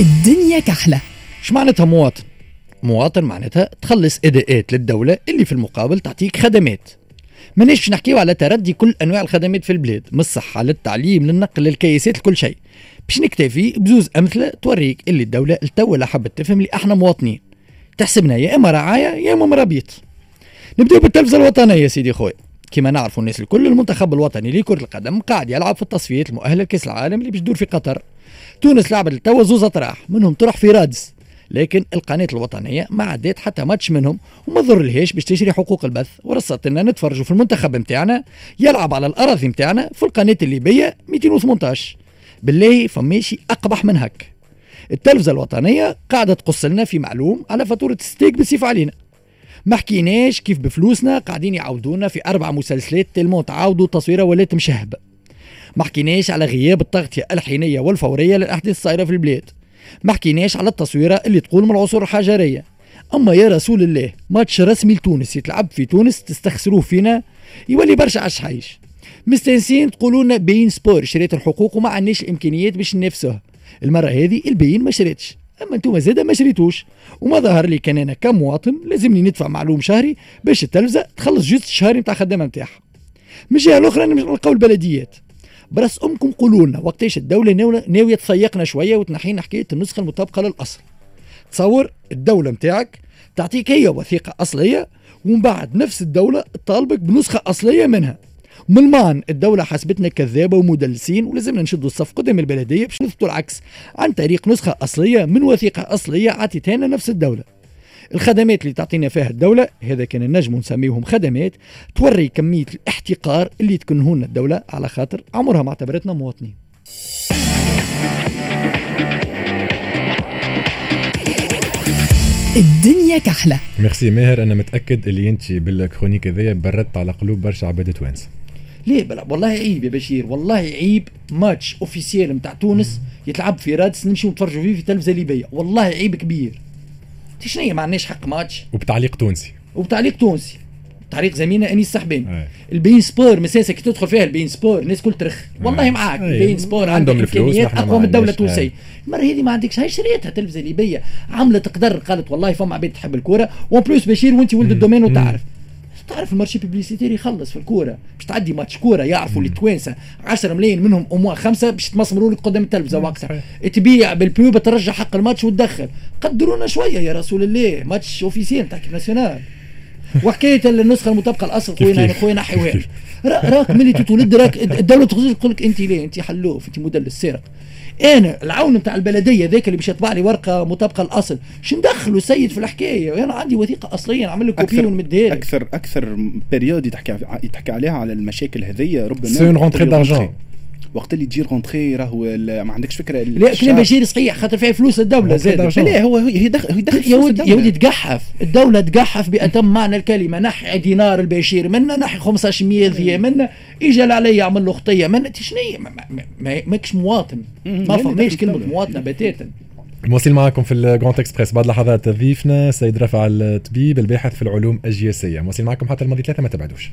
الدنيا كحلة. إيش معناتها مواطن؟ مواطن معناتها تخلص إداءات للدولة اللي في المقابل تعطيك خدمات. ماناش باش نحكيو على تردي كل أنواع الخدمات في البلاد من الصحة للتعليم للنقل للكياسات لكل شيء. باش نكتفي بزوز أمثلة توريك اللي الدولة التو لا حبت تفهم اللي إحنا مواطنين. تحسبنا يا إما رعاية يا إما مرابيط نبداو بالتلفزة الوطنية سيدي خويا كما نعرفوا الناس الكل المنتخب الوطني لكرة القدم قاعد يلعب في التصفيات المؤهلة لكأس العالم اللي باش تدور في قطر. تونس لعبت التوا زوز اطراح منهم طرح في رادس. لكن القناة الوطنية ما عدات حتى ماتش منهم. وما ضر لهاش باش تشري حقوق البث. ورصت لنا نتفرجوا في المنتخب نتاعنا يلعب على الأراضي نتاعنا في القناة الليبية 218 بالله فماشي أقبح من هك التلفزة الوطنية قاعدة تقص لنا في معلوم على فاتورة ستيك بصفة علينا. ما حكيناش كيف بفلوسنا قاعدين يعاودونا في أربع مسلسلات تلمون تعاودوا تصويرة ولات مشهبة. ما حكيناش على غياب التغطية الحينية والفورية للأحداث الصايرة في البلاد. ما حكيناش على التصويرة اللي تقول من العصور الحجرية أما يا رسول الله ماتش رسمي لتونس يتلعب في تونس تستخسروه فينا؟ يولي برشا عشحيش مستانسين تقولوا لنا بين سبور شريت الحقوق وما عندناش الامكانيات باش ننافسوها المرة هذه البين ما شريتش. أما أنتم زاده ما شريتوش. وما ظهر لي كان أنا كمواطن لازمني ندفع معلوم شهري باش التلفزه تخلص جزء شهري نتاع الخدامه نتاعها من الجهه الاخرى نلقاو البلديات. برأس أمكم قولوا لنا وقتاش الدولة ناوية تضيقنا شوية وتنحينا حكايه النسخه المطابقة للأصل. تصور الدولة نتاعك تعطيك هي وثيقة أصلية ومن بعد نفس الدولة تطالبك بنسخة أصلية منها. من المان الدولة حسبتنا كذابة ومدلسين ولازمنا نشدوا الصف قدام البلدية باش نثبتوا العكس. عن طريق نسخة أصلية من وثيقة أصلية عطيتها نفس الدولة. الخدمات اللي تعطينا فيها الدولة هذا كان النجم نسميهم خدمات توري كمية الاحتقار اللي تكنها لنا الدولة على خاطر عمرها ما اعتبرتنا مواطنين. الدنيا كحلة. ميرسي ماهر أنا متأكد اللي أنت بال chronique هذيا بردت على قلوب برشا عباد توانسه ليه؟ بلا والله عيب يا بشير والله عيب match officiel نتاع تونس يتلعب في رادس نمشي نتفرجوا فيه في تلفزة ليبية والله عيب كبير. شنو ما عندناش حق ماتش. وبتعليق تونسي. وبتعليق تونسي. تعليق زميلنا انيس صاحبين أي. البين سبور مساسة كي تدخل فيها البين سبور الناس كل ترخ. والله معاك. البين سبور عندهم الفلوس، أقوى من الدولة. التونسية. المرة هذه ما عندكش هاي شريتها تلفزة ليبية عملت قدر قالت والله فما عباد تحب الكورة. و en plus بشير وانت ولد ال domaine وتعرف. تعرف ال marché publicitaire يخلص في الكورة. باش تعدي ماتش كورة يعرفوا اللي توانسة. 10 ملايين منهم اموا خمسة باش تمسمروا لك قدام التلفزة وقتها. تبيع بال pub ترجع حق الماتش وتدخل. قدرونا شوية يا رسول الله. match officiel تاع nationale. وحكاية النسخة المطابقة الاصل خويا. خويا نحي واحد را- راك ملي تتولد راك الدولة تخرج تقول لك أنت ليه؟ أنت حلوف أنت مدلس سارق. أنا العون نتاع البلدية ذاك اللي باش يطبع لي ورقة مطابقة الاصل شو ندخلوا السيد في الحكاية؟ أنا عندي وثيقة أصلية نعمل لك copie ونمدها لك. أكثر أكثر période يتحكى يتحكى عليها على المشاكل هذيا ربما c'est une rentrée d'argent rentrée. وقت اللي تجي rentrée راهو ال- ما عندكش فكرة لا كلام بشير صحيح خاطر فيها فلوس الدولة زاد. لا هو هي دخل هي دخل يا ودي. ودي تقحف. الدولة تقحف بأتم معنى الكلمة. نحي دينار البشير منا نحي 15 ذي منا اجى علي يعمل له خطية منا شنو؟ هي؟ ما- ما- ما- ماكش مواطن. ما فماش كلمة الدولة. مواطنة بتاتا. مواصلين معكم في الجراند اكسبريس بعد لحظات ضيفنا سيد رفع الطبيب الباحث في العلوم الجيوسياسية. مواصلين معكم حتى الماضي ثلاثة ما تبعدوش.